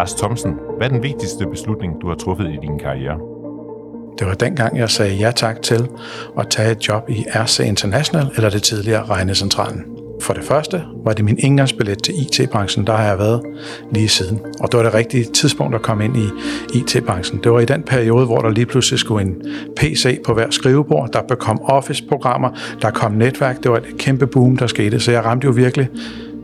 Lars Thomsen, hvad er den vigtigste beslutning, du har truffet i din karriere? Det var dengang, jeg sagde ja tak til at tage et job i RC International, eller det tidligere Regnecentralen. For det første var det min indgangsbillet til IT-branchen, der har jeg været lige siden. Og det var det rigtige tidspunkt at komme ind i IT-branchen. Det var i den periode, hvor der lige pludselig skulle en PC på hver skrivebord, der kom Office-programmer, der kom netværk, det var et kæmpe boom, der skete. Så jeg ramte jo virkelig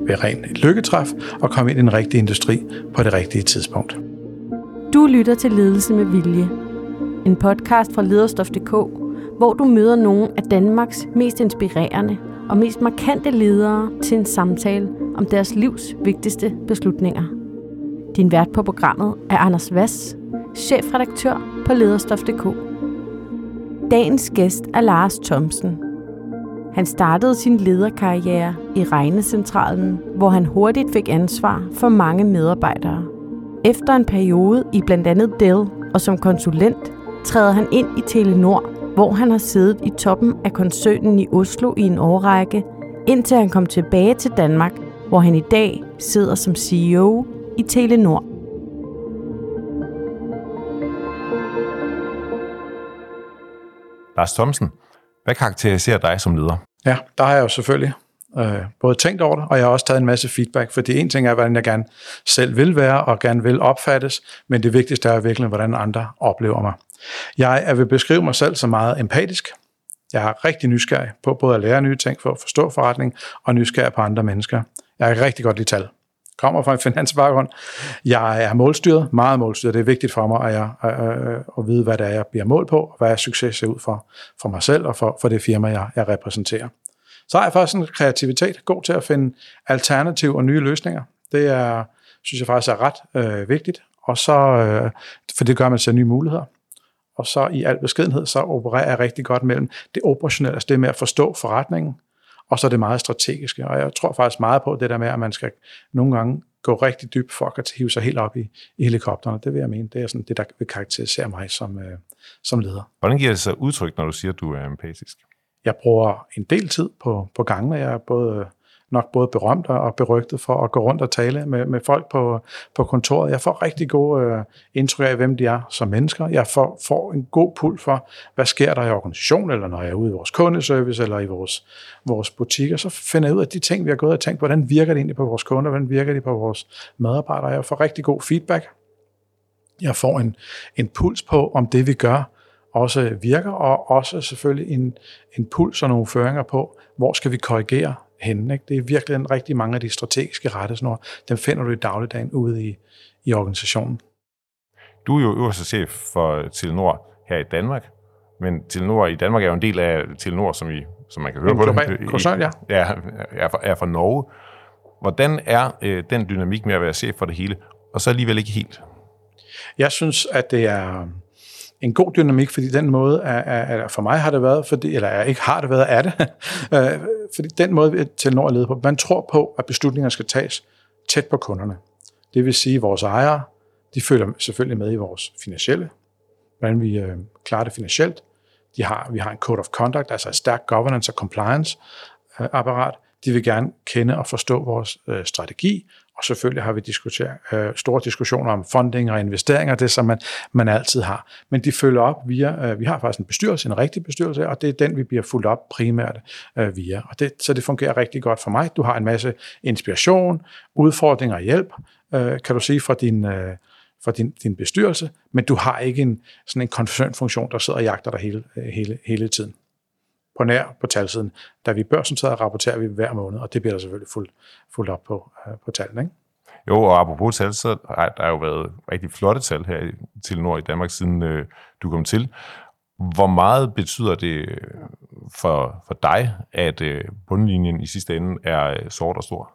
ved ren lykketræf og komme ind i den rigtige industri på det rigtige tidspunkt. Du lytter til Ledelse med Vilje. En podcast fra lederstof.dk, hvor du møder nogle af Danmarks mest inspirerende og mest markante ledere til en samtale om deres livs vigtigste beslutninger. Din vært på programmet er Anders Vass, chefredaktør på lederstof.dk. Dagens gæst er Lars Thomsen. Han startede sin lederkarriere i Regnecentralen, hvor han hurtigt fik ansvar for mange medarbejdere. Efter en periode i blandt andet Dell og som konsulent, træder han ind i Telenor hvor han har siddet i toppen af koncernen i Oslo i en årrække, indtil han kom tilbage til Danmark, hvor han i dag sidder som CEO i Telenor. Lars Thomsen, hvad karakteriserer dig som leder? Ja, der har jeg jo selvfølgelig øh, både tænkt over det, og jeg har også taget en masse feedback, fordi en ting er, hvordan jeg gerne selv vil være og gerne vil opfattes, men det vigtigste er virkelig, hvordan andre oplever mig. Jeg er vil beskrive mig selv som meget empatisk. Jeg er rigtig nysgerrig på både at lære nye ting for at forstå forretning, og nysgerrig på andre mennesker. Jeg er rigtig godt lide tal. Kommer fra en finansbaggrund. Jeg er målstyret, meget målstyret. Det er vigtigt for mig at, jeg, at, at vide, hvad det er, jeg bliver mål på, og hvad er succes ser ud for, for mig selv og for, for det firma, jeg, jeg repræsenterer. Så har jeg faktisk en kreativitet, god til at finde alternative og nye løsninger. Det er, synes jeg faktisk er ret øh, vigtigt. Og så, øh, for det gør man til nye muligheder og så i al beskedenhed, så opererer jeg rigtig godt mellem det operationelle, altså det med at forstå forretningen, og så det meget strategiske. Og jeg tror faktisk meget på det der med, at man skal nogle gange gå rigtig dybt for at hive sig helt op i, i helikopterne. Det vil jeg mene, det er sådan det, der vil karakterisere mig som, øh, som leder. Hvordan giver det sig udtryk, når du siger, at du er empatisk? Jeg bruger en del tid på, på gangene. Jeg er både nok både berømt og berygtet for at gå rundt og tale med, med folk på, på kontoret. Jeg får rigtig gode øh, indtryk af, hvem de er som mennesker. Jeg får, får en god pul for, hvad sker der i organisationen, eller når jeg er ude i vores kundeservice, eller i vores, vores butikker, så finder jeg ud af de ting, vi har gået og tænkt, hvordan virker det egentlig på vores kunder, hvordan virker det på vores medarbejdere. Jeg får rigtig god feedback. Jeg får en, en puls på, om det vi gør, også virker, og også selvfølgelig en, en puls og nogle føringer på, hvor skal vi korrigere henne. Ikke? Det er virkelig en rigtig mange af de strategiske rettesnore, dem finder du i dagligdagen ude i, i organisationen. Du er jo øverste chef for Telenor her i Danmark, men Telenor i Danmark er jo en del af Telenor, som, I, som man kan høre en på det. Koncern, ja. ja er, fra, er fra Norge. Hvordan er øh, den dynamik med at være chef for det hele, og så alligevel ikke helt? Jeg synes, at det er en god dynamik, fordi den måde er, er, er for mig har det været, fordi, eller er, ikke har det været, er det, øh, fordi den måde Telenor er ledet på, man tror på, at beslutninger skal tages tæt på kunderne. Det vil sige, at vores ejere, de følger selvfølgelig med i vores finansielle, hvordan vi øh, klarer det finansielt. De har, vi har en code of conduct, altså et stærkt governance og compliance øh, apparat. De vil gerne kende og forstå vores øh, strategi, og selvfølgelig har vi diskuteret øh, store diskussioner om funding og investeringer, det som man, man altid har. Men de følger op via, øh, vi har faktisk en bestyrelse, en rigtig bestyrelse, og det er den, vi bliver fuldt op primært øh, via. Og det, så det fungerer rigtig godt for mig. Du har en masse inspiration, udfordringer og hjælp, øh, kan du sige, fra din, øh, fra din, din bestyrelse, men du har ikke en, sådan en koncernfunktion, der sidder og jagter dig hele, øh, hele, hele tiden på nær på talsiden. Da vi børsnoteret rapporterer vi hver måned, og det bliver der selvfølgelig fuldt, fuldt op på, uh, på tallene. Ikke? Jo, og apropos tal, så har der jo været rigtig flotte tal her til Nord i Danmark, siden uh, du kom til. Hvor meget betyder det for, for dig, at uh, bundlinjen i sidste ende er sort og stor?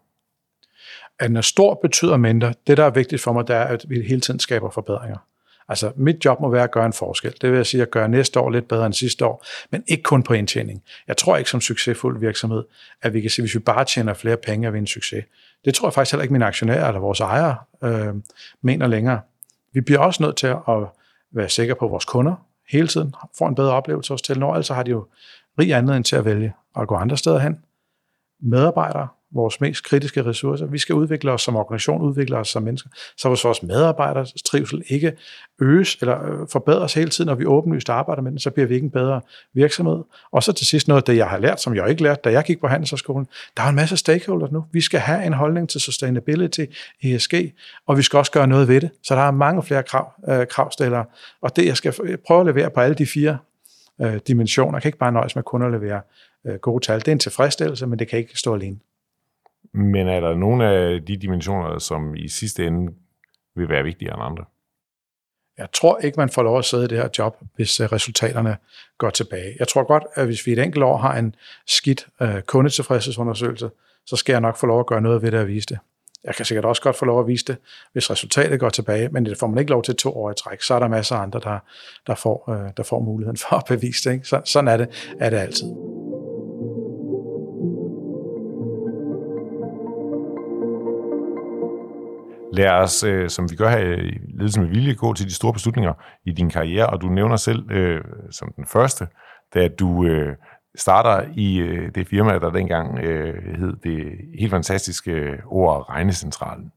At når stor betyder mindre, det der er vigtigt for mig, det er, at vi hele tiden skaber forbedringer. Altså, mit job må være at gøre en forskel. Det vil jeg sige, at gøre næste år lidt bedre end sidste år, men ikke kun på indtjening. Jeg tror ikke som succesfuld virksomhed, at vi kan sige, at hvis vi bare tjener flere penge, er vi en succes. Det tror jeg faktisk heller ikke mine aktionærer eller vores ejere øh, mener længere. Vi bliver også nødt til at være sikre på, at vores kunder hele tiden får en bedre oplevelse hos Telenor, altså har de jo rig anledning til at vælge at gå andre steder hen. Medarbejdere vores mest kritiske ressourcer. Vi skal udvikle os som organisation, udvikle os som mennesker, så vores, vores medarbejderes trivsel ikke øges eller øh, forbedres hele tiden, når vi åbenlyst arbejder med den, så bliver vi ikke en bedre virksomhed. Og så til sidst noget af det, jeg har lært, som jeg ikke lærte, da jeg gik på Handelshøjskolen. Der er en masse stakeholders nu. Vi skal have en holdning til sustainability, ESG, og vi skal også gøre noget ved det. Så der er mange flere krav, øh, kravstillere. Og det, jeg skal prøve at levere på alle de fire øh, dimensioner. Jeg kan ikke bare nøjes med kun at levere øh, gode tal. Det er en tilfredsstillelse, men det kan ikke stå alene. Men er der nogle af de dimensioner, som i sidste ende vil være vigtigere end andre? Jeg tror ikke, man får lov at sidde i det her job, hvis øh, resultaterne går tilbage. Jeg tror godt, at hvis vi et enkelt år har en skidt øh, kundetilfredshedsundersøgelse, så skal jeg nok få lov at gøre noget ved det og vise det. Jeg kan sikkert også godt få lov at vise det, hvis resultatet går tilbage, men det får man ikke lov til to år i træk. Så er der masser af andre, der, der, får, øh, der får muligheden for at bevise det. Ikke? Så, sådan er det, er det altid. Lad os, øh, som vi gør her i Ledelse med Vilje, gå til de store beslutninger i din karriere, og du nævner selv øh, som den første, da du øh, starter i øh, det firma, der dengang øh, hed det helt fantastiske ord Regnecentralen.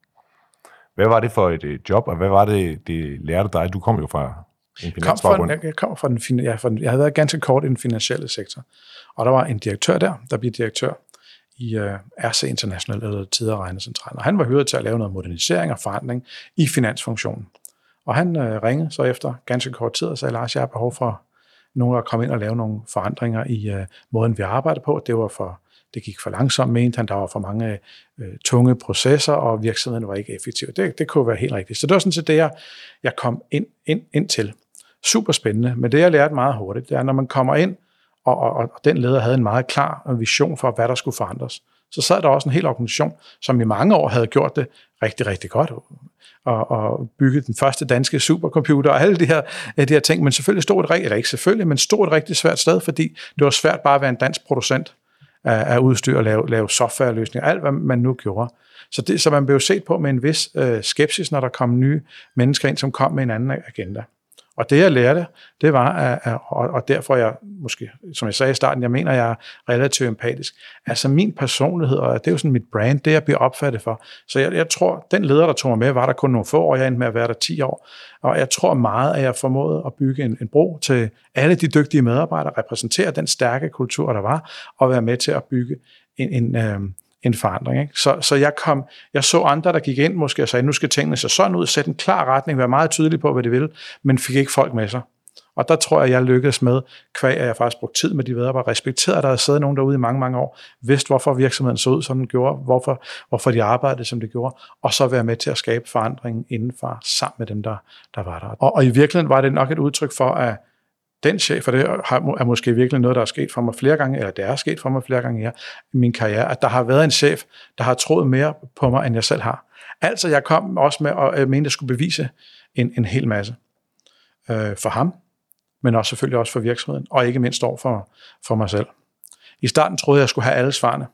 Hvad var det for et øh, job, og hvad var det, det lærte dig? Du kom jo fra en finansbaggrund. Jeg, jeg kommer fra den, ja, fra den, jeg havde været ganske kort i den finansielle sektor, og der var en direktør der, der blev direktør i uh, øh, RC International, eller Tider Regnecentralen. Og han var hyret til at lave noget modernisering og forandring i finansfunktionen. Og han uh, ringede så efter ganske kort tid og sagde, Lars, jeg har behov for nogen at komme ind og lave nogle forandringer i uh, måden, vi arbejder på. Det var for det gik for langsomt, mente han, der var for mange øh, tunge processer, og virksomheden var ikke effektiv. Det, det kunne være helt rigtigt. Så det var sådan set det, jeg, jeg kom ind, ind, ind til. Super spændende, men det jeg lærte meget hurtigt, det er, når man kommer ind og, og, og den leder havde en meget klar vision for, hvad der skulle forandres. Så sad der også en hel organisation, som i mange år havde gjort det rigtig, rigtig godt, og, og bygget den første danske supercomputer og alle de her, de her ting, men selvfølgelig stod et, eller ikke selvfølgelig, men stod et rigtig svært sted, fordi det var svært bare at være en dansk producent af, af udstyr og lave, lave softwareløsninger, alt hvad man nu gjorde. Så, det, så man blev set på med en vis øh, skepsis, når der kom nye mennesker ind, som kom med en anden agenda. Og det jeg lærte, det var, at, og derfor jeg måske, som jeg sagde i starten, jeg mener, jeg er relativt empatisk. Altså min personlighed, og det er jo sådan mit brand, det jeg bliver opfattet for. Så jeg, jeg tror, den leder, der tog mig med, var der kun nogle få år, jeg endte med at være der 10 år. Og jeg tror meget, at jeg formåede at bygge en, en bro til alle de dygtige medarbejdere, repræsentere den stærke kultur, der var, og være med til at bygge en, en, øh, en forandring. Ikke? Så, så jeg, kom, jeg så andre, der gik ind måske og sagde, nu skal tingene se sådan ud, sætte en klar retning, være meget tydelig på, hvad de vil, men fik ikke folk med sig. Og der tror jeg, jeg lykkedes med, kvæg at jeg faktisk brugte tid med de medarbejdere, respekterede, at der havde siddet nogen derude i mange, mange år, vidste, hvorfor virksomheden så ud, som den gjorde, hvorfor, hvorfor de arbejdede, som de gjorde, og så være med til at skabe forandringen indenfor, sammen med dem, der, der var der. Og, og i virkeligheden var det nok et udtryk for, at den chef, for det er måske virkelig noget, der er sket for mig flere gange, eller det er sket for mig flere gange i min karriere, at der har været en chef, der har troet mere på mig, end jeg selv har. Altså, jeg kom også med at jeg mente, at jeg skulle bevise en, en hel masse øh, for ham, men også selvfølgelig også for virksomheden, og ikke mindst over for, for mig selv. I starten troede jeg, jeg skulle have alle svarene,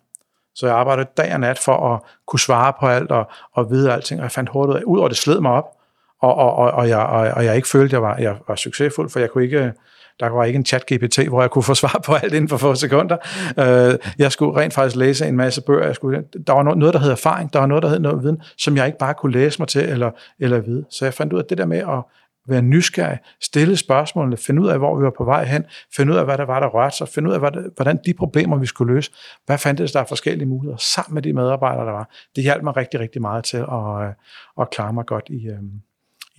så jeg arbejdede dag og nat for at kunne svare på alt og, og vide alting, og jeg fandt hurtigt ud, og det sled mig op, og, og, og, og, jeg, og, og jeg ikke følte, at jeg var, jeg var succesfuld, for jeg kunne ikke der var ikke en chat-GPT, hvor jeg kunne få svar på alt inden for få sekunder. Øh, jeg skulle rent faktisk læse en masse bøger. Jeg skulle, der var noget, der hed erfaring, der var noget, der hed noget viden, som jeg ikke bare kunne læse mig til eller, eller vide. Så jeg fandt ud af det der med at være nysgerrig, stille spørgsmålene, finde ud af, hvor vi var på vej hen, finde ud af, hvad der var, der rørte sig, finde ud af, hvordan de problemer, vi skulle løse, hvad fandtes der forskellige muligheder sammen med de medarbejdere, der var. Det hjalp mig rigtig, rigtig meget til at, øh, at klare mig godt i, øh,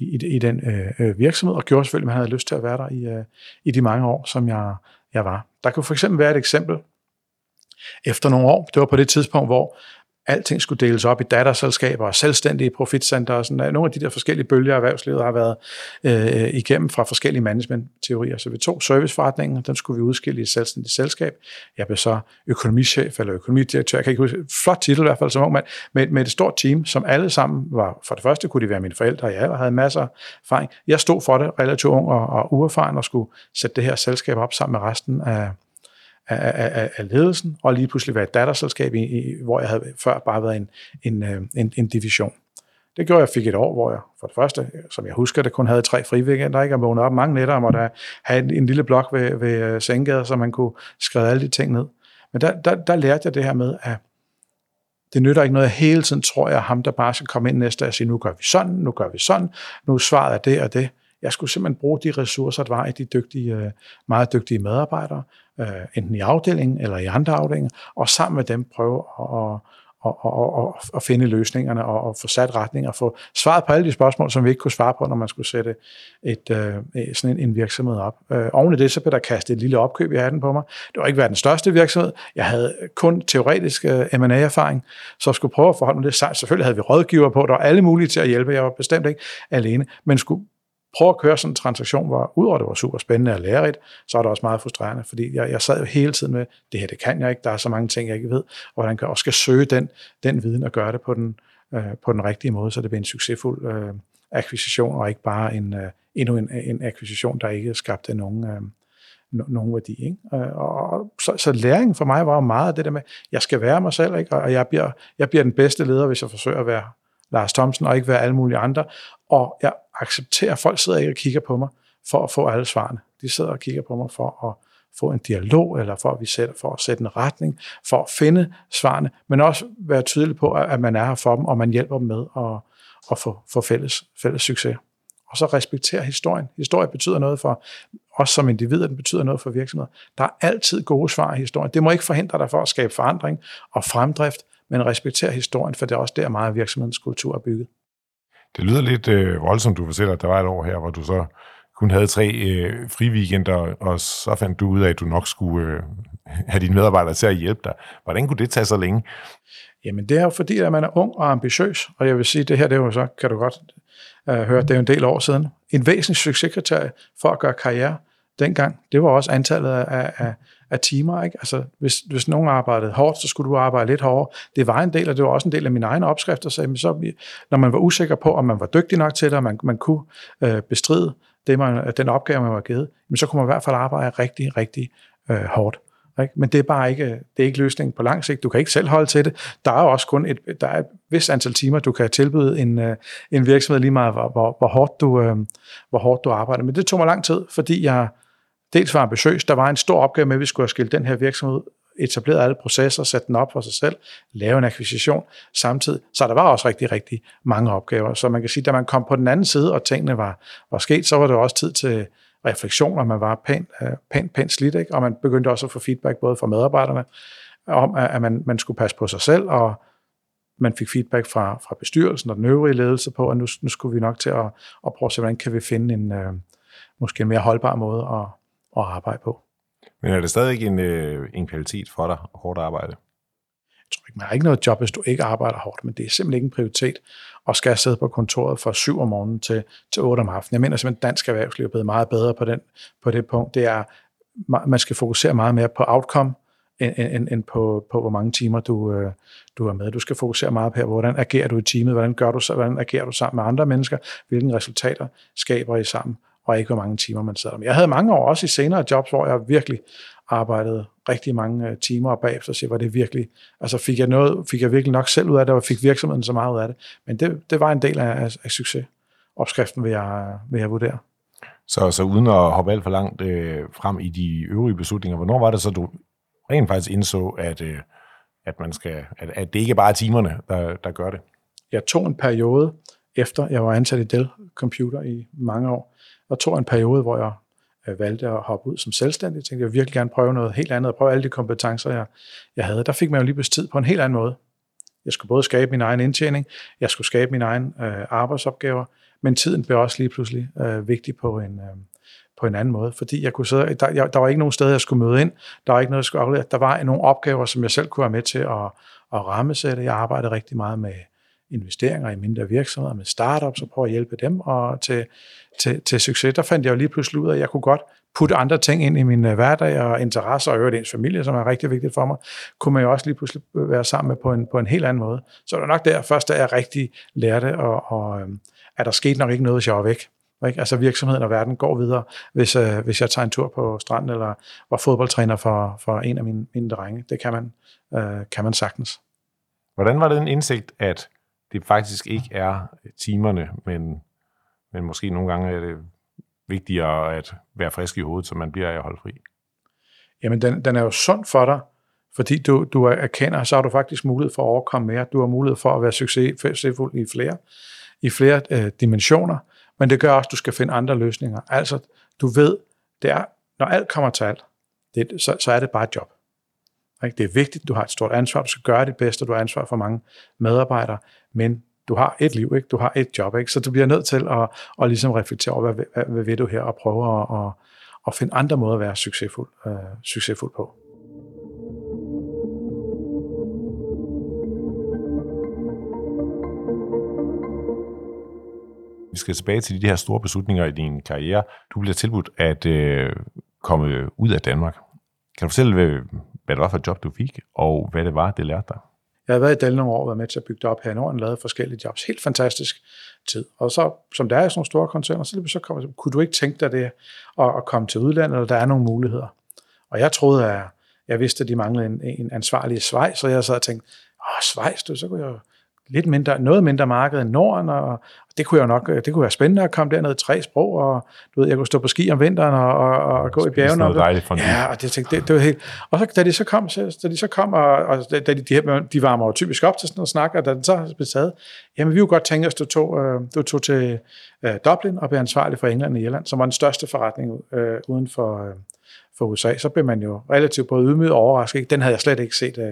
i, i den øh, øh, virksomhed, og gjorde selvfølgelig, at man havde lyst til at være der i, øh, i de mange år, som jeg, jeg var. Der kunne for eksempel være et eksempel efter nogle år. Det var på det tidspunkt, hvor alting skulle deles op i datterselskaber og selvstændige profitcenter og sådan Nogle af de der forskellige bølger, erhvervslivet har været øh, igennem fra forskellige managementteorier. Så vi tog serviceforretningen, den skulle vi udskille i et selvstændigt selskab. Jeg blev så økonomichef eller økonomidirektør, jeg kan ikke huske, flot titel i hvert fald som ung mand, med, med et stort team, som alle sammen var, for det første kunne de være mine forældre, og jeg havde masser af erfaring. Jeg stod for det relativt ung og, og uerfaren og skulle sætte det her selskab op sammen med resten af, af, af, af ledelsen, og lige pludselig være et datterselskab, i, i, hvor jeg havde før bare været en, en, øh, en, en division. Det gjorde, at jeg fik et år, hvor jeg for det første, som jeg husker det, kun havde tre friweekender, ikke? og vågnede op mange nætter, og der havde en, en lille blok ved, ved øh, så man kunne skrive alle de ting ned. Men der, der, der lærte jeg det her med, at Det nytter ikke noget, jeg hele tiden tror jeg, ham der bare skal komme ind næste og sige, nu gør vi sådan, nu gør vi sådan, nu svaret er det og det. Jeg skulle simpelthen bruge de ressourcer, der var i de dygtige, øh, meget dygtige medarbejdere, øh, enten i afdelingen eller i andre afdelinger, og sammen med dem prøve at, og, og, og, og finde løsningerne og, og få sat retning og få svaret på alle de spørgsmål, som vi ikke kunne svare på, når man skulle sætte et, øh, sådan en, en virksomhed op. Øh, oven i det, så blev der kastet et lille opkøb i hatten på mig. Det var ikke været den største virksomhed. Jeg havde kun teoretisk øh, M&A-erfaring, så skulle prøve at forholde mig det. Selvfølgelig havde vi rådgiver på, der var alle mulige til at hjælpe. Jeg var bestemt ikke alene, men skulle prøve at køre sådan en transaktion, hvor udover det var super spændende og lærerigt, så er det også meget frustrerende, fordi jeg, jeg sad jo hele tiden med, det her det kan jeg ikke, der er så mange ting, jeg ikke ved, og hvordan jeg også skal søge den, den viden og gøre det på den, øh, på den rigtige måde, så det bliver en succesfuld øh, akquisition, og ikke bare en, øh, endnu en, en akquisition, der ikke skabte nogen, øh, nogen værdi. Ikke? Øh, og, og, så, så læringen for mig var jo meget det der med, jeg skal være mig selv, ikke? og jeg bliver, jeg bliver den bedste leder, hvis jeg forsøger at være Lars Thomsen, og ikke være alle mulige andre. Og jeg accepterer, at folk sidder ikke og kigger på mig for at få alle svarene. De sidder og kigger på mig for at få en dialog, eller for at vi sætter, for at sætte en retning, for at finde svarene, men også være tydelig på, at man er her for dem, og man hjælper dem med at, at få, få fælles, fælles succes. Og så respektere historien. Historie betyder noget for os som individer, den betyder noget for virksomheder. Der er altid gode svar i historien. Det må ikke forhindre dig for at skabe forandring og fremdrift, men respektere historien, for det er også der meget af virksomhedens kultur er bygget. Det lyder lidt øh, voldsomt, du fortæller, at der var et år her, hvor du så kun havde tre øh, weekender, og så fandt du ud af, at du nok skulle øh, have dine medarbejdere til at hjælpe dig. Hvordan kunne det tage så længe? Jamen det er jo fordi, at man er ung og ambitiøs, og jeg vil sige, det her det er jo så, kan du godt øh, høre, det er jo en del år siden. En væsentlig succeskriterie for at gøre karriere dengang, det var også antallet af, af, af timer. Ikke? Altså, hvis, hvis nogen arbejdede hårdt, så skulle du arbejde lidt hårdere. Det var en del, og det var også en del af min egen opskrift, og sagde, så, når man var usikker på, om man var dygtig nok til det, og man, man kunne øh, bestride det, man, den opgave, man var givet, men så kunne man i hvert fald arbejde rigtig, rigtig øh, hårdt. Ikke? Men det er bare ikke, det er ikke løsningen på lang sigt. Du kan ikke selv holde til det. Der er også kun et, der er et vist antal timer, du kan tilbyde en, øh, en virksomhed lige meget, hvor, hvor, hvor, hårdt du, øh, hvor hårdt du arbejder. Men det tog mig lang tid, fordi jeg dels var ambitiøs. Der var en stor opgave med, at vi skulle have skilt den her virksomhed etableret alle processer, sætte den op for sig selv, lave en akquisition samtidig. Så der var også rigtig, rigtig mange opgaver. Så man kan sige, da man kom på den anden side, og tingene var, var sket, så var det også tid til refleksion, og man var pænt, pæn, pænt, pænt slidt, ikke? og man begyndte også at få feedback både fra medarbejderne, om at man, man skulle passe på sig selv, og man fik feedback fra, fra bestyrelsen og den øvrige ledelse på, at nu, nu skulle vi nok til at, at prøve at se, hvordan kan vi finde en, øh, måske en mere holdbar måde at, at arbejde på. Men er det stadig en, øh, en kvalitet for dig, hårdt arbejde? Jeg tror ikke, man har ikke noget job, hvis du ikke arbejder hårdt, men det er simpelthen ikke en prioritet at skal sidde på kontoret fra 7 om morgenen til, til 8 om aftenen. Jeg mener simpelthen, at dansk erhvervsliv er blevet meget bedre på, den, på det punkt. Det er, man skal fokusere meget mere på outcome, end, end, end på, på, hvor mange timer du, øh, du er med. Du skal fokusere meget på, hvordan agerer du i teamet, hvordan, gør du, hvordan agerer du sammen med andre mennesker, hvilke resultater skaber I sammen og ikke hvor mange timer man sad med. Jeg havde mange år også i senere jobs, hvor jeg virkelig arbejdede rigtig mange øh, timer, og bagefter så var det virkelig, altså fik jeg, noget, fik jeg virkelig nok selv ud af det, og fik virksomheden så meget ud af det. Men det, det var en del af, af, af succesopskriften, vil jeg, vil jeg vurdere. Så, så uden at hoppe alt for langt øh, frem i de øvrige beslutninger, hvornår var det så, du rent faktisk indså, at, øh, at, man skal, at, at det ikke bare er timerne, der, der gør det? Jeg tog en periode, efter jeg var ansat i Dell Computer i mange år, og tog en periode, hvor jeg øh, valgte at hoppe ud som selvstændig. Jeg tænkte, jeg ville virkelig gerne prøve noget helt andet, og prøve alle de kompetencer, jeg, jeg havde. Der fik man jo lige pludselig tid på en helt anden måde. Jeg skulle både skabe min egen indtjening, jeg skulle skabe mine egne øh, arbejdsopgaver, men tiden blev også lige pludselig øh, vigtig på en, øh, på en anden måde, fordi jeg kunne sidde, der, jeg, der var ikke nogen steder, jeg skulle møde ind, der var ikke noget, jeg skulle aflevere. Der var nogle opgaver, som jeg selv kunne være med til at, at rammesætte. Jeg arbejdede rigtig meget med investeringer i mindre virksomheder, med startups og prøve at hjælpe dem og til, til, til succes. Der fandt jeg jo lige pludselig ud af, at jeg kunne godt putte andre ting ind i min øh, hverdag og interesser og øvrigt ens familie, som er rigtig vigtigt for mig, kunne man jo også lige pludselig øh, være sammen med på en, på en helt anden måde. Så det var nok der først, da jeg rigtig lærte, og, og øhm, at der skete nok ikke noget, hvis jeg var væk. Ikke? Altså virksomheden og verden går videre, hvis, øh, hvis jeg tager en tur på stranden, eller var fodboldtræner for, for en af mine, mine drenge. Det kan man, øh, kan man sagtens. Hvordan var det en indsigt, at det faktisk ikke er timerne, men, men måske nogle gange er det vigtigere at være frisk i hovedet, så man bliver af at holde fri. Jamen, den, den er jo sund for dig, fordi du, du erkender, så har du faktisk mulighed for at overkomme mere. Du har mulighed for at være succesfuld i flere, i flere øh, dimensioner, men det gør også, at du skal finde andre løsninger. Altså, du ved, det er, når alt kommer til alt, det, så, så er det bare et job. Ikke? Det er vigtigt, du har et stort ansvar, du skal gøre dit bedste, du har ansvar for mange medarbejdere, men du har et liv, ikke? du har et job, ikke? så du bliver nødt til at, at ligesom reflektere over, hvad, hvad, hvad vil du her, og prøve at, at, at finde andre måder at være succesfuld, øh, succesfuld på. Vi skal tilbage til de her store beslutninger i din karriere. Du bliver tilbudt at øh, komme ud af Danmark. Kan du fortælle, hvad, hvad det var for et job, du fik, og hvad det var, det lærte dig? Jeg har været i Dal nogle år, været med til at bygge det op her i Norden, lavet forskellige jobs. Helt fantastisk tid. Og så, som der er i sådan nogle store koncerner, så, så kom, kunne du ikke tænke dig det at, at komme til udlandet, eller der er nogle muligheder. Og jeg troede, at jeg vidste, at de manglede en, en ansvarlig i Schweiz, så jeg sad og tænkte, åh, Schweiz, du, så kunne jeg lidt mindre, noget mindre marked end Norden, og det kunne jo nok, det kunne være spændende at komme derned i tre sprog, og du ved, jeg kunne stå på ski om vinteren og, og, og gå i bjergene. Noget dejligt for ja, og det, det, det, var helt, og så, da de så kom, så, da de så kom, og, og da de, de, de varmer jo typisk op til sådan noget snak, og da den så blev taget, jamen vi kunne godt tænke os, du tog, øh, du tog til øh, Dublin og blev ansvarlig for England og Irland, som var den største forretning øh, uden for, øh, for USA, så blev man jo relativt både ydmyget og overrasket. Den havde jeg slet ikke set, uh,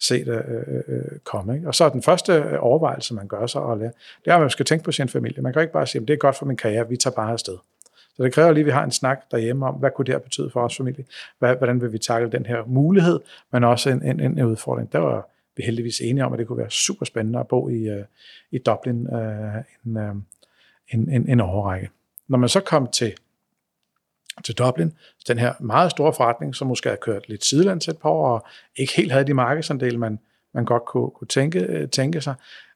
set uh, uh, komme. Ikke? Og så er den første overvejelse, man gør sig og det er, at man skal tænke på sin familie. Man kan ikke bare sige, at det er godt for min karriere, vi tager bare afsted. Så det kræver lige, at vi har en snak derhjemme om, hvad kunne det her betyde for os familie? Hvordan vil vi takle den her mulighed, men også en, en, en udfordring. Der var vi heldigvis enige om, at det kunne være super spændende at bo i, uh, i Dublin uh, en, uh, en, en, en overrække. Når man så kom til til Dublin. Den her meget store forretning, som måske havde kørt lidt sidelands et par år, og ikke helt havde de markedsandele, man, man godt kunne, kunne tænke, øh, tænke sig,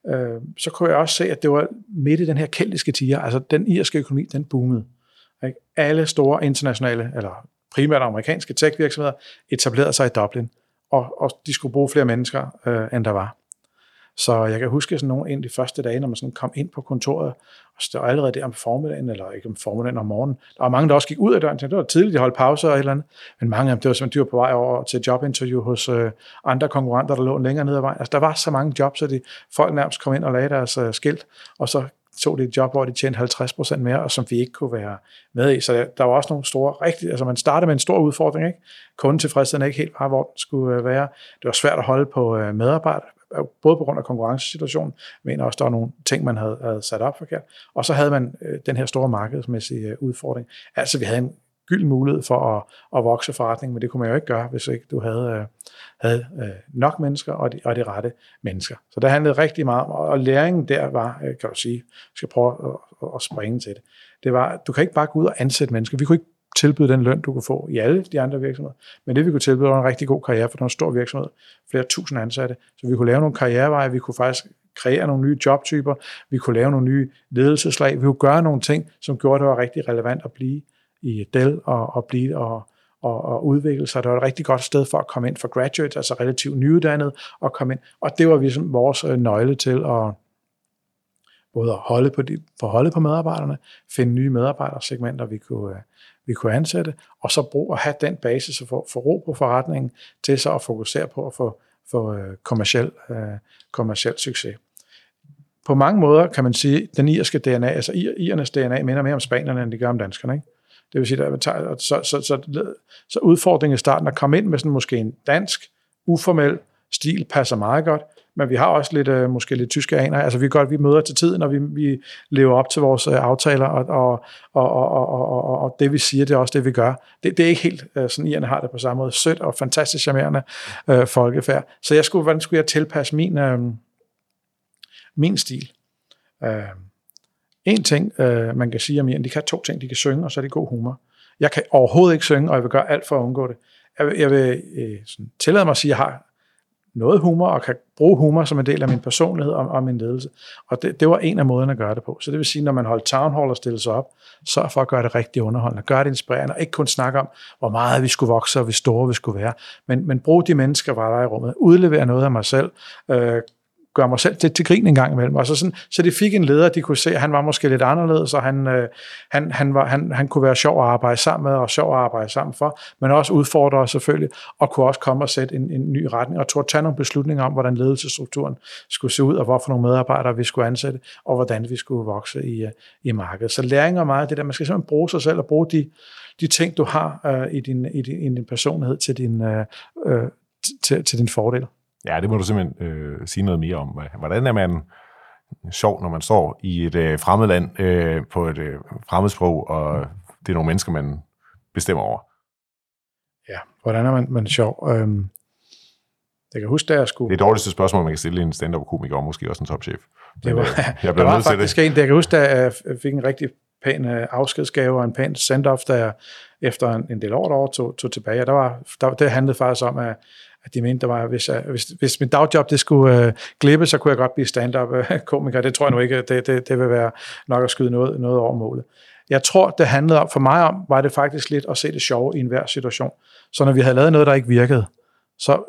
øh, så kunne jeg også se, at det var midt i den her keltiske tiger, altså den irske økonomi, den boomede. Ikke? Alle store internationale, eller primært amerikanske tech-virksomheder, etablerede sig i Dublin, og, og de skulle bruge flere mennesker, øh, end der var. Så jeg kan huske sådan nogle af de første dage, når man sådan kom ind på kontoret, og stod allerede der om formiddagen, eller ikke om formiddagen, om morgenen. Der var mange, der også gik ud af døren, det var tidligt, de holdt pauser og et eller andet. Men mange af dem, det var simpelthen, de var på vej over til jobinterview hos øh, andre konkurrenter, der lå længere ned ad vejen. Altså, der var så mange jobs, at de, folk nærmest kom ind og lagde deres øh, skilt, og så tog de et job, hvor de tjente 50% mere, og som vi ikke kunne være med i. Så der, var også nogle store, rigtig, altså man startede med en stor udfordring, ikke? Kunden tilfredsheden ikke helt bare, hvor den skulle øh, være. Det var svært at holde på medarbejder, medarbejdere, både på grund af konkurrencesituationen, men også der var nogle ting, man havde, havde sat op forkert. Og så havde man øh, den her store markedsmæssige øh, udfordring. Altså vi havde en gyld mulighed for at, at vokse forretningen, men det kunne man jo ikke gøre, hvis ikke du havde, øh, havde øh, nok mennesker og de, og de rette mennesker. Så det handlede rigtig meget om, og læringen der var, kan du sige, jeg skal prøve at, at springe til det, det var, du kan ikke bare gå ud og ansætte mennesker. Vi kunne ikke tilbyde den løn, du kunne få i alle de andre virksomheder. Men det vi kunne tilbyde var en rigtig god karriere, for det var en stor virksomhed, flere tusind ansatte. Så vi kunne lave nogle karriereveje, vi kunne faktisk kreere nogle nye jobtyper, vi kunne lave nogle nye ledelseslag, vi kunne gøre nogle ting, som gjorde, at det var rigtig relevant at blive i Dell og, og blive og, og, og udvikle sig. Det var et rigtig godt sted for at komme ind for graduates, altså relativt nyuddannet, og komme ind. Og det var ligesom vores øh, nøgle til at både at holde på, de, for holde på medarbejderne, finde nye medarbejdersegmenter, vi kunne, øh, vi kunne ansætte, og så bruge at have den basis og få, få ro på forretningen til så at fokusere på at få, få øh, kommersiel, øh, kommersiel succes. På mange måder kan man sige, at den irske DNA, altså irernes DNA, minder mere om spanierne, end de gør om danskerne. Ikke? Det vil sige, at så, så, så, så udfordringen i starten at komme ind med sådan måske en dansk, uformel stil, passer meget godt, men vi har også lidt, øh, måske lidt tyske aner. Altså vi godt, vi møder til tiden, og vi, vi lever op til vores øh, aftaler, og, og, og, og, og, og, og det vi siger, det er også det, vi gør. Det, det er ikke helt øh, sådan, irerne har det på samme måde. Sødt og fantastisk charmerende øh, folkefærd. Så jeg skulle, hvordan skulle jeg tilpasse min, øh, min stil? Øh, en ting, øh, man kan sige om irerne, de kan to ting. De kan synge, og så er det god humor. Jeg kan overhovedet ikke synge, og jeg vil gøre alt for at undgå det. Jeg vil, jeg vil øh, sådan, tillade mig at sige, at jeg har noget humor, og kan bruge humor som en del af min personlighed og, og min ledelse. Og det, det var en af måderne at gøre det på. Så det vil sige, når man holder town hall og stillede sig op, så for at gøre det rigtig underholdende, gøre det inspirerende, og ikke kun snakke om, hvor meget vi skulle vokse, og hvor store vi skulle være, men, men brug de mennesker, der var der i rummet, udlevere noget af mig selv, øh, gøre mig selv til, til grin en gang imellem. Og så, sådan, så det fik en leder, de kunne se, at han var måske lidt anderledes, og han, øh, han, han, var, han, han kunne være sjov at arbejde sammen med, og sjov at arbejde sammen for, men også udfordre os selvfølgelig, og kunne også komme og sætte en, en ny retning, og tog tage nogle beslutninger om, hvordan ledelsesstrukturen skulle se ud, og hvorfor nogle medarbejdere vi skulle ansætte, og hvordan vi skulle vokse i, øh, i markedet. Så læring er meget det der, man skal simpelthen bruge sig selv og bruge de, de ting, du har øh, i, din, i, din, i din personlighed til din, øh, øh til, til din fordel. Ja, det må du simpelthen øh, sige noget mere om. Hvordan er man sjov, når man står i et øh, fremmedland øh, på et øh, fremmedsprog, og det er nogle mennesker, man bestemmer over? Ja, hvordan er man, man sjov? Øhm, jeg kan huske, da jeg skulle... Det er dårligste spørgsmål, man kan stille en stand-up-komiker, og måske også en topchef. Det var, jeg der var faktisk det. en, jeg kan huske, da jeg fik en rigtig pæn øh, afskedsgave og en pæn send-off, da jeg efter en, en del år derovre tog, tog tilbage. Og der var, der, det handlede faktisk om, at, at de mente, der var, hvis, jeg, hvis, hvis mit dagjob det skulle øh, glippe, så kunne jeg godt blive stand-up-komiker. Det tror jeg nu ikke, det, det, det vil være nok at skyde noget, noget over målet. Jeg tror, det handlede om, for mig om, var det faktisk lidt at se det sjove i enhver situation. Så når vi havde lavet noget, der ikke virkede, så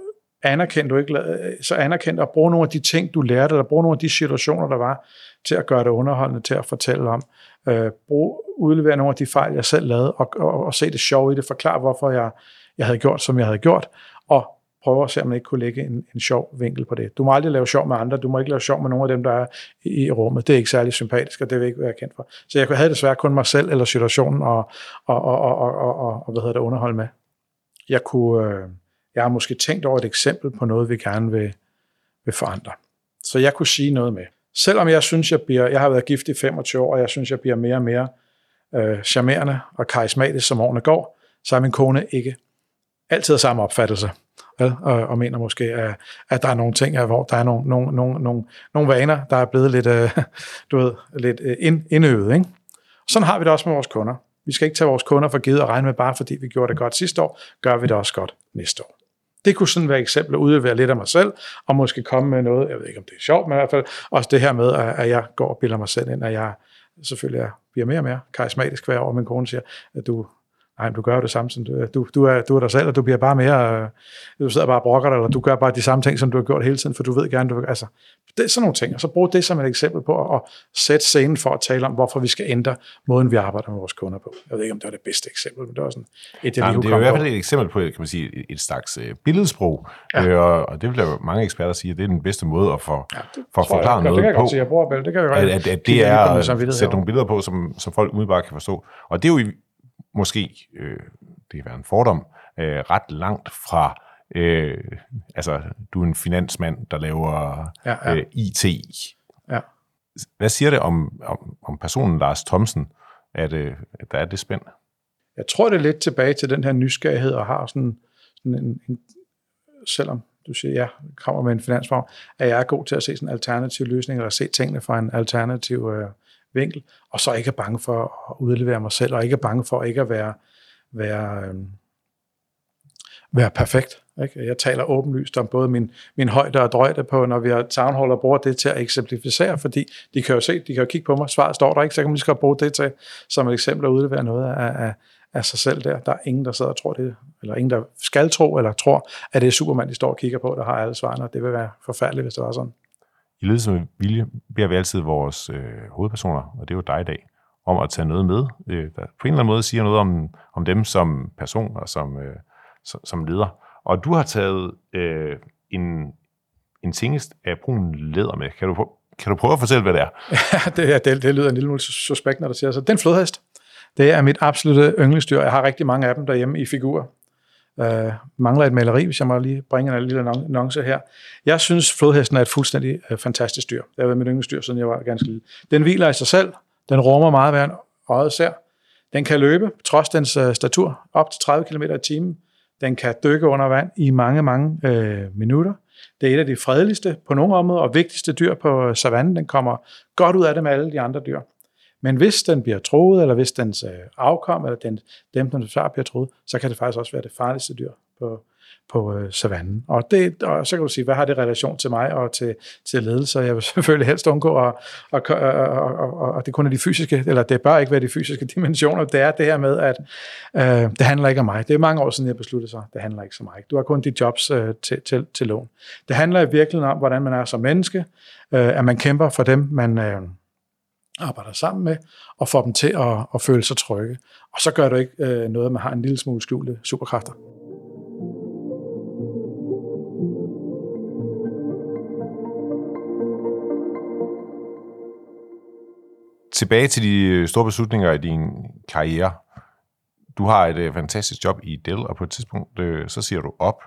anerkendte du ikke, øh, så anerkendte at bruge nogle af de ting, du lærte, eller bruge nogle af de situationer, der var, til at gøre det underholdende, til at fortælle om. Øh, brug, udlevere nogle af de fejl, jeg selv lavede, og, og, og se det sjove i det, forklare, hvorfor jeg, jeg havde gjort, som jeg havde gjort, og prøve at se, om man ikke kunne lægge en, en sjov vinkel på det. Du må aldrig lave sjov med andre, du må ikke lave sjov med nogen af dem, der er i, i rummet. Det er ikke særlig sympatisk, og det vil ikke være kendt for. Så jeg havde desværre kun mig selv eller situationen og, og, og, og, og, og, og hvad hedder det, underholde med. Jeg kunne... Øh, jeg har måske tænkt over et eksempel på noget, vi gerne vil, vil forandre. Så jeg kunne sige noget med. Selvom jeg synes, jeg bliver, jeg har været gift i 25 år, og jeg synes, jeg bliver mere og mere øh, charmerende og karismatisk, som årene går, så er min kone ikke altid af samme opfattelse. Vel? Og, og mener måske, at, at der er nogle ting, hvor der er nogle, nogle, nogle, nogle, nogle vaner, der er blevet lidt, øh, du ved, lidt øh, ind, indøvet. Ikke? Sådan har vi det også med vores kunder. Vi skal ikke tage vores kunder for givet og regne med, bare fordi vi gjorde det godt sidste år, gør vi det også godt næste år. Det kunne sådan være eksempel at udlevere lidt af mig selv, og måske komme med noget, jeg ved ikke, om det er sjovt, men i hvert fald også det her med, at jeg går og bilder mig selv ind, at jeg selvfølgelig er, bliver mere og mere karismatisk hver år, min kone siger, at du, nej, du gør jo det samme, som du, du, du, er, du er dig selv, og du bliver bare mere, øh, du sidder bare og brokker dig, eller du gør bare de samme ting, som du har gjort hele tiden, for du ved gerne, du altså, det er sådan nogle ting, og så brug det som et eksempel på at sætte scenen for at tale om, hvorfor vi skal ændre måden, vi arbejder med vores kunder på. Jeg ved ikke, om det var det bedste eksempel, men det var sådan et, jeg det er i hvert fald et eksempel på, kan man sige, et slags øh, billedsprog, ja. øh, og det vil jo mange eksperter sige, at det er den bedste måde at, for, ja, for at forklare noget det kan på. Jeg, sige, jeg bruger det kan jeg godt at, at, at det er at sætte nogle billeder på, som, som folk umiddelbart kan forstå. Og det er jo måske, øh, det kan være en fordom, øh, ret langt fra Øh, altså, du er en finansmand, der laver ja, ja. Øh, IT. Ja. Hvad siger det om, om, om personen Lars Thomsen, at, øh, at der er det spænd? Jeg tror, det er lidt tilbage til den her nysgerrighed, og har sådan, sådan en, en, selvom du siger, ja, kommer med en finansform, at jeg er god til at se sådan en alternativ løsning, eller se tingene fra en alternativ øh, vinkel, og så ikke er bange for at udlevere mig selv, og ikke er bange for ikke at være, være, øh, være perfekt. Ikke? Jeg taler åbenlyst om både min, min højde og drøjde på, når vi har townhall og bruger det til at eksemplificere, fordi de kan jo se, de kan jo kigge på mig, svaret står der ikke, så kan man lige skal bruge det til som et eksempel at udlevere noget af, af, af sig selv der. Der er ingen, der sidder og tror det, eller ingen, der skal tro eller tror, at det er Superman, de står og kigger på, der har alle svarene, og det vil være forfærdeligt, hvis det var sådan. I ledelse med vilje beder vi altid vores øh, hovedpersoner, og det er jo dig i dag, om at tage noget med, øh, der på en eller anden måde siger noget om, om dem som person og som, øh, som, som leder. Og du har taget øh, en, en tingest af brun læder med. Kan du, kan du prøve at fortælle, hvad det er? Ja, det, det, det lyder en lille smule suspekt, når du siger så. Den flodhest, det er mit absolutte yndlingsdyr. Jeg har rigtig mange af dem derhjemme i figur. Øh, mangler et maleri, hvis jeg må lige bringe en lille annonce her. Jeg synes, flodhesten er et fuldstændig øh, fantastisk dyr. Det har været mit yndlingsdyr, siden jeg var ganske lille. Den hviler i sig selv. Den rummer meget, værd øjet ser. Den kan løbe, trods dens øh, statur, op til 30 km i timen. Den kan dykke under vand i mange, mange øh, minutter. Det er et af de fredeligste på nogle områder og vigtigste dyr på øh, savannen. Den kommer godt ud af det med alle de andre dyr. Men hvis den bliver troet, eller hvis dens øh, afkom, eller den, dem, den forsvarer, bliver troet, så kan det faktisk også være det farligste dyr på, på øh, savannen. Og, det, og så kan du sige, hvad har det relation til mig og til, til ledelse? Jeg vil selvfølgelig helst undgå, at, at, og, og, og, og det kun er de fysiske, eller det bør ikke være de fysiske dimensioner, det er det her med, at øh, det handler ikke om mig. Det er mange år siden, jeg besluttede sig, det handler ikke om mig. Du har kun de jobs øh, til, til, til lån. Det handler i virkeligheden om, hvordan man er som menneske, øh, at man kæmper for dem, man... Øh, arbejder sammen med, og får dem til at, at føle sig trygge. Og så gør du ikke øh, noget, at man har en lille smule skjulte superkræfter. Tilbage til de øh, store beslutninger i din karriere. Du har et øh, fantastisk job i Dell, og på et tidspunkt, øh, så siger du op.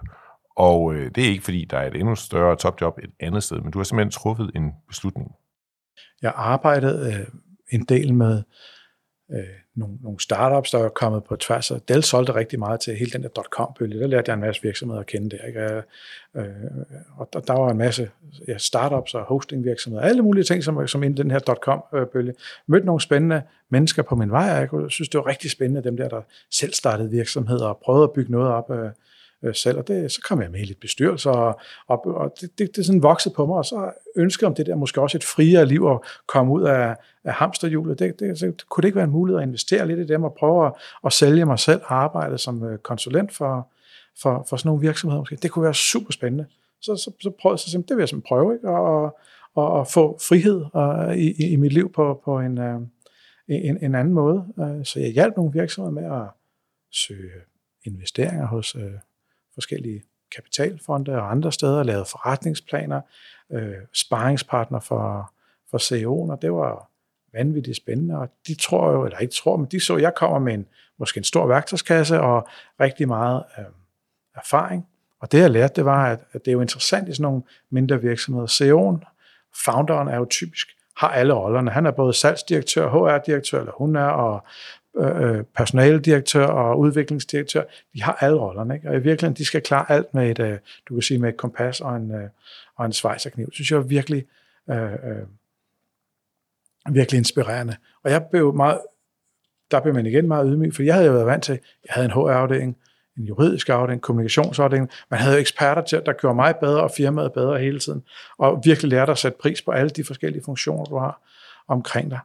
Og øh, det er ikke, fordi der er et endnu større topjob et andet sted, men du har simpelthen truffet en beslutning. Jeg arbejdede øh, en del med øh, nogle, nogle startups, der er kommet på tværs. Og Dell solgte rigtig meget til hele den der dot-com-bølge. Der lærte jeg en masse virksomheder at kende der. Ikke? Øh, og der, der var en masse ja, startups og hostingvirksomheder, alle mulige ting, som, som inden den her dot-com-bølge. Mødte nogle spændende mennesker på min vej, og jeg synes, det var rigtig spændende, dem der, der selv startede virksomheder og prøvede at bygge noget op. Øh, øh, selv, og det, så kom jeg med i lidt bestyrelser, og, og, og det, det, det sådan voksede på mig, og så ønskede om det der måske også et friere liv at komme ud af, af hamsterhjulet. Det, det, så kunne det ikke være en mulighed at investere lidt i dem og prøve at, at sælge mig selv og arbejde som øh, konsulent for, for, for sådan nogle virksomheder. Måske. Det kunne være super spændende. Så, så, så prøvede jeg, så det vil jeg simpelthen prøve, ikke? Og, og, og få frihed og, i, i, i mit liv på, på en, øh, en, en anden måde. Øh, så jeg hjalp nogle virksomheder med at søge investeringer hos forskellige kapitalfonde og andre steder, lavet forretningsplaner, øh, sparringspartner for, for CEO'en, og det var vanvittigt spændende, og de tror jo, eller ikke tror, men de så, at jeg kommer med en, måske en stor værktøjskasse og rigtig meget øh, erfaring. Og det jeg lærte, det var, at, at det er jo interessant i sådan nogle mindre virksomheder. CEO'en, founderen er jo typisk, har alle rollerne. Han er både salgsdirektør, HR-direktør, eller hun er, og Øh, øh, personaledirektør og udviklingsdirektør, de har alle rollerne, ikke? og i virkeligheden, de skal klare alt med et, øh, du kan sige, med et kompas og en, øh, og en svejserkniv. Det synes jeg er virkelig, øh, øh, virkelig inspirerende. Og jeg blev meget, der blev man igen meget ydmyg, for jeg havde jo været vant til, jeg havde en HR-afdeling, en juridisk afdeling, en kommunikationsafdeling. Man havde eksperter til, der gjorde mig bedre og firmaet bedre hele tiden, og virkelig lærte at sætte pris på alle de forskellige funktioner, du har omkring dig.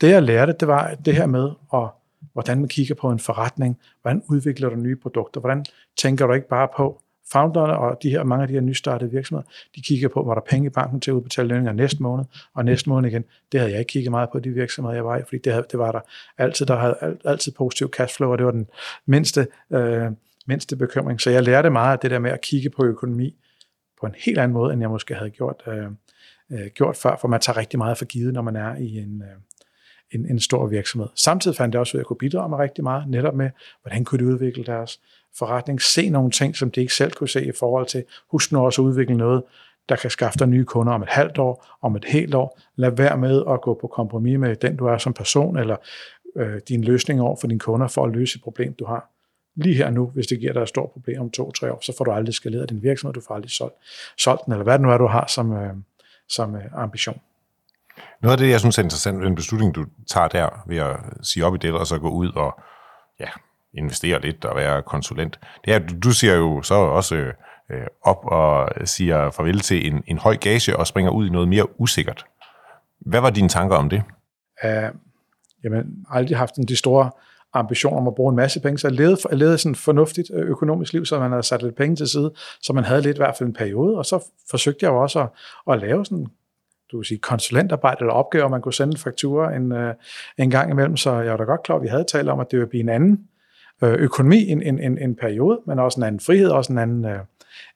Det jeg lærte, det var det her med at hvordan man kigger på en forretning, hvordan udvikler du nye produkter, hvordan tænker du ikke bare på founderne og de her, mange af de her nystartede virksomheder, de kigger på, var der penge i banken til at udbetale lønninger næste måned, og næste måned igen. Det havde jeg ikke kigget meget på, de virksomheder, jeg var i, fordi det, havde, det var der altid, der havde altid positiv cashflow, og det var den mindste, øh, mindste bekymring. Så jeg lærte meget af det der med at kigge på økonomi på en helt anden måde, end jeg måske havde gjort, øh, øh, gjort før, for man tager rigtig meget for givet, når man er i en, øh, en, en stor virksomhed. Samtidig fandt jeg også ud af, at jeg kunne bidrage med rigtig meget, netop med, hvordan kunne de udvikle deres forretning, se nogle ting, som de ikke selv kunne se i forhold til, husk nu også at udvikle noget, der kan skaffe dig nye kunder om et halvt år, om et helt år. Lad være med at gå på kompromis med den, du er som person, eller øh, din løsning over for dine kunder for at løse et problem, du har. Lige her nu, hvis det giver dig et stort problem om to-tre år, så får du aldrig skaleret din virksomhed, du får aldrig solgt, solgt den, eller hvad det nu er, du har som, øh, som øh, ambition. Noget af det, jeg synes er interessant ved den beslutning, du tager der ved at sige op i det, og så gå ud og ja, investere lidt og være konsulent, det er, at du siger jo så også øh, op og siger farvel til en, en høj gage og springer ud i noget mere usikkert. Hvad var dine tanker om det? Uh, jamen, aldrig haft de store ambitioner om at bruge en masse penge, så jeg levede, jeg levede sådan et fornuftigt øh, økonomisk liv, så man havde sat lidt penge til side, så man havde lidt i hvert fald en periode, og så forsøgte jeg jo også at, at lave sådan du kan sige, konsulentarbejde eller opgaver, man kunne sende en faktura en, øh, en gang imellem, så jeg var da godt klar, at vi havde talt om, at det ville blive en anden øh, økonomi en, en, en, en periode, men også en anden frihed, også en anden, øh,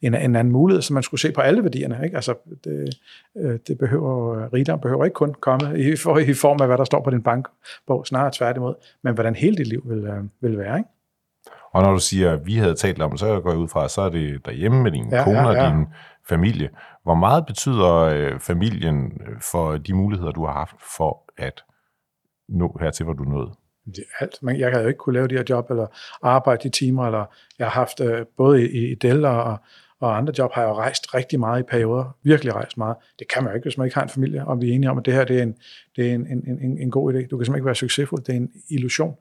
en, en anden mulighed, så man skulle se på alle værdierne. Ikke? Altså, det, øh, det behøver, rigdom behøver ikke kun komme i, for, i form af, hvad der står på din bankbog, snarere tværtimod, men hvordan hele dit liv vil, øh, vil være. Ikke? Og når du siger, at vi havde talt om, så går jeg ud fra, så er det derhjemme med din ja, kone og ja, ja. din familie. Hvor meget betyder øh, familien øh, for de muligheder, du har haft for at nå hertil, hvor du nåede? Det er alt. Man, jeg havde jo ikke kunne lave de her job, eller arbejde de timer, eller jeg har haft øh, både i, i Dell og, og andre job, har jeg jo rejst rigtig meget i perioder. Virkelig rejst meget. Det kan man jo ikke, hvis man ikke har en familie, og vi er enige om, at det her det er en, det er en, en, en, en god idé. Du kan simpelthen ikke være succesfuld. Det er en illusion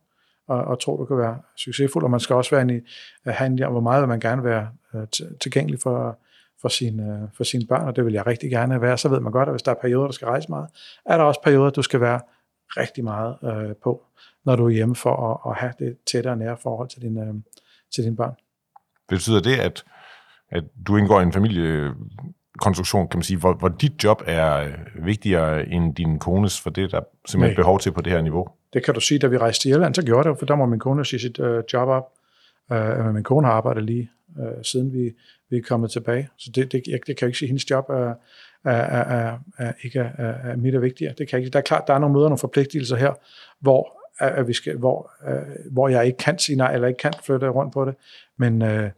og, og tro, du kan være succesfuld, og man skal også være en, øh, have en hvor meget man gerne være øh, tilgængelig for, for, sine, for sine børn, og det vil jeg rigtig gerne være. Så ved man godt, at hvis der er perioder, der skal rejse meget, er der også perioder, du skal være rigtig meget øh, på, når du er hjemme for at, at have det tættere og nære forhold til, din, øh, til dine børn. Betyder det, at, at du indgår i en familiekonstruktion, kan man sige, hvor, hvor dit job er øh, vigtigere end din kones, for det der simpelthen Nej. behov til på det her niveau? Det kan du sige, da vi rejste til Irland, så gjorde det for der må min kone sige sit øh, job op. Øh, min kone har arbejdet lige øh, siden vi, vi er kommet tilbage. Så det, det, jeg, det kan jeg ikke sige, at hendes job er, er, er, er, ikke er, er mit er vigtigere. Det kan ikke. Der er klart, der er nogle møder, nogle forpligtelser her, hvor, at vi skal, hvor, øh, hvor jeg ikke kan sige nej, eller ikke kan flytte rundt på det. Men øh,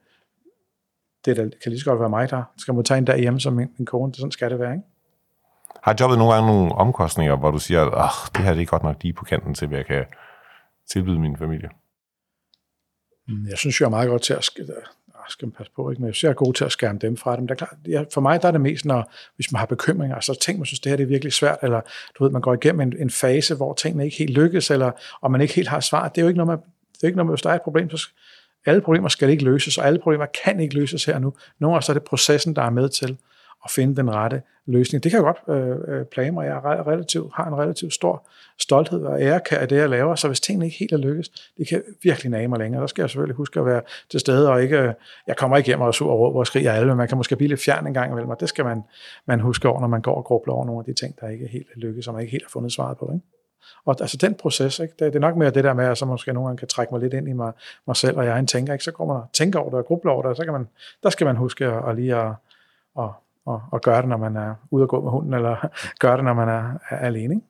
det der, kan lige så godt være mig, der skal må tage en dag hjemme som min, min kone. Sådan skal det være, ikke? Har jobbet nogle gange nogle omkostninger, hvor du siger, at det her det er godt nok lige på kanten til, hvad jeg kan tilbyde min familie? Mm, jeg synes, jeg er meget godt til at skal man passe på, ikke? men jeg synes, jeg er god til at skærme dem fra dem. Det er klart, for mig der er det mest, når, hvis man har bekymringer, så tænk, man synes, det her det er virkelig svært, eller du ved, man går igennem en, en fase, hvor tingene ikke helt lykkes, eller og man ikke helt har svar. Det er jo ikke noget, man, det er ikke noget, hvis der er et problem, så alle problemer skal ikke løses, og alle problemer kan ikke løses her nu. Nogle gange så er det processen, der er med til at finde den rette løsning. Det kan jeg godt øh, øh, plage mig. Jeg er relativt, har en relativt stor stolthed og ære af det, jeg laver, så hvis tingene ikke helt er lykkes, det kan virkelig nage mig længere. Der skal jeg selvfølgelig huske at være til stede, og ikke, øh, jeg kommer ikke hjem og sur og råber og skriger alle, men man kan måske blive lidt fjern en gang imellem, og det skal man, man huske over, når man går og grubler over nogle af de ting, der ikke er helt lykkes, og man ikke helt har fundet svaret på. Ikke? Og altså den proces, ikke? Det, det er nok mere det der med, at så måske nogle gange kan trække mig lidt ind i mig, mig selv, og jeg er en tænker, ikke? så går man og tænker over det og grubler over det, og så kan man, der skal man huske at, at lige at, at, og, og gøre det, når man er ude at gå med hunden, eller gøre det, når man er, er alene. Ikke?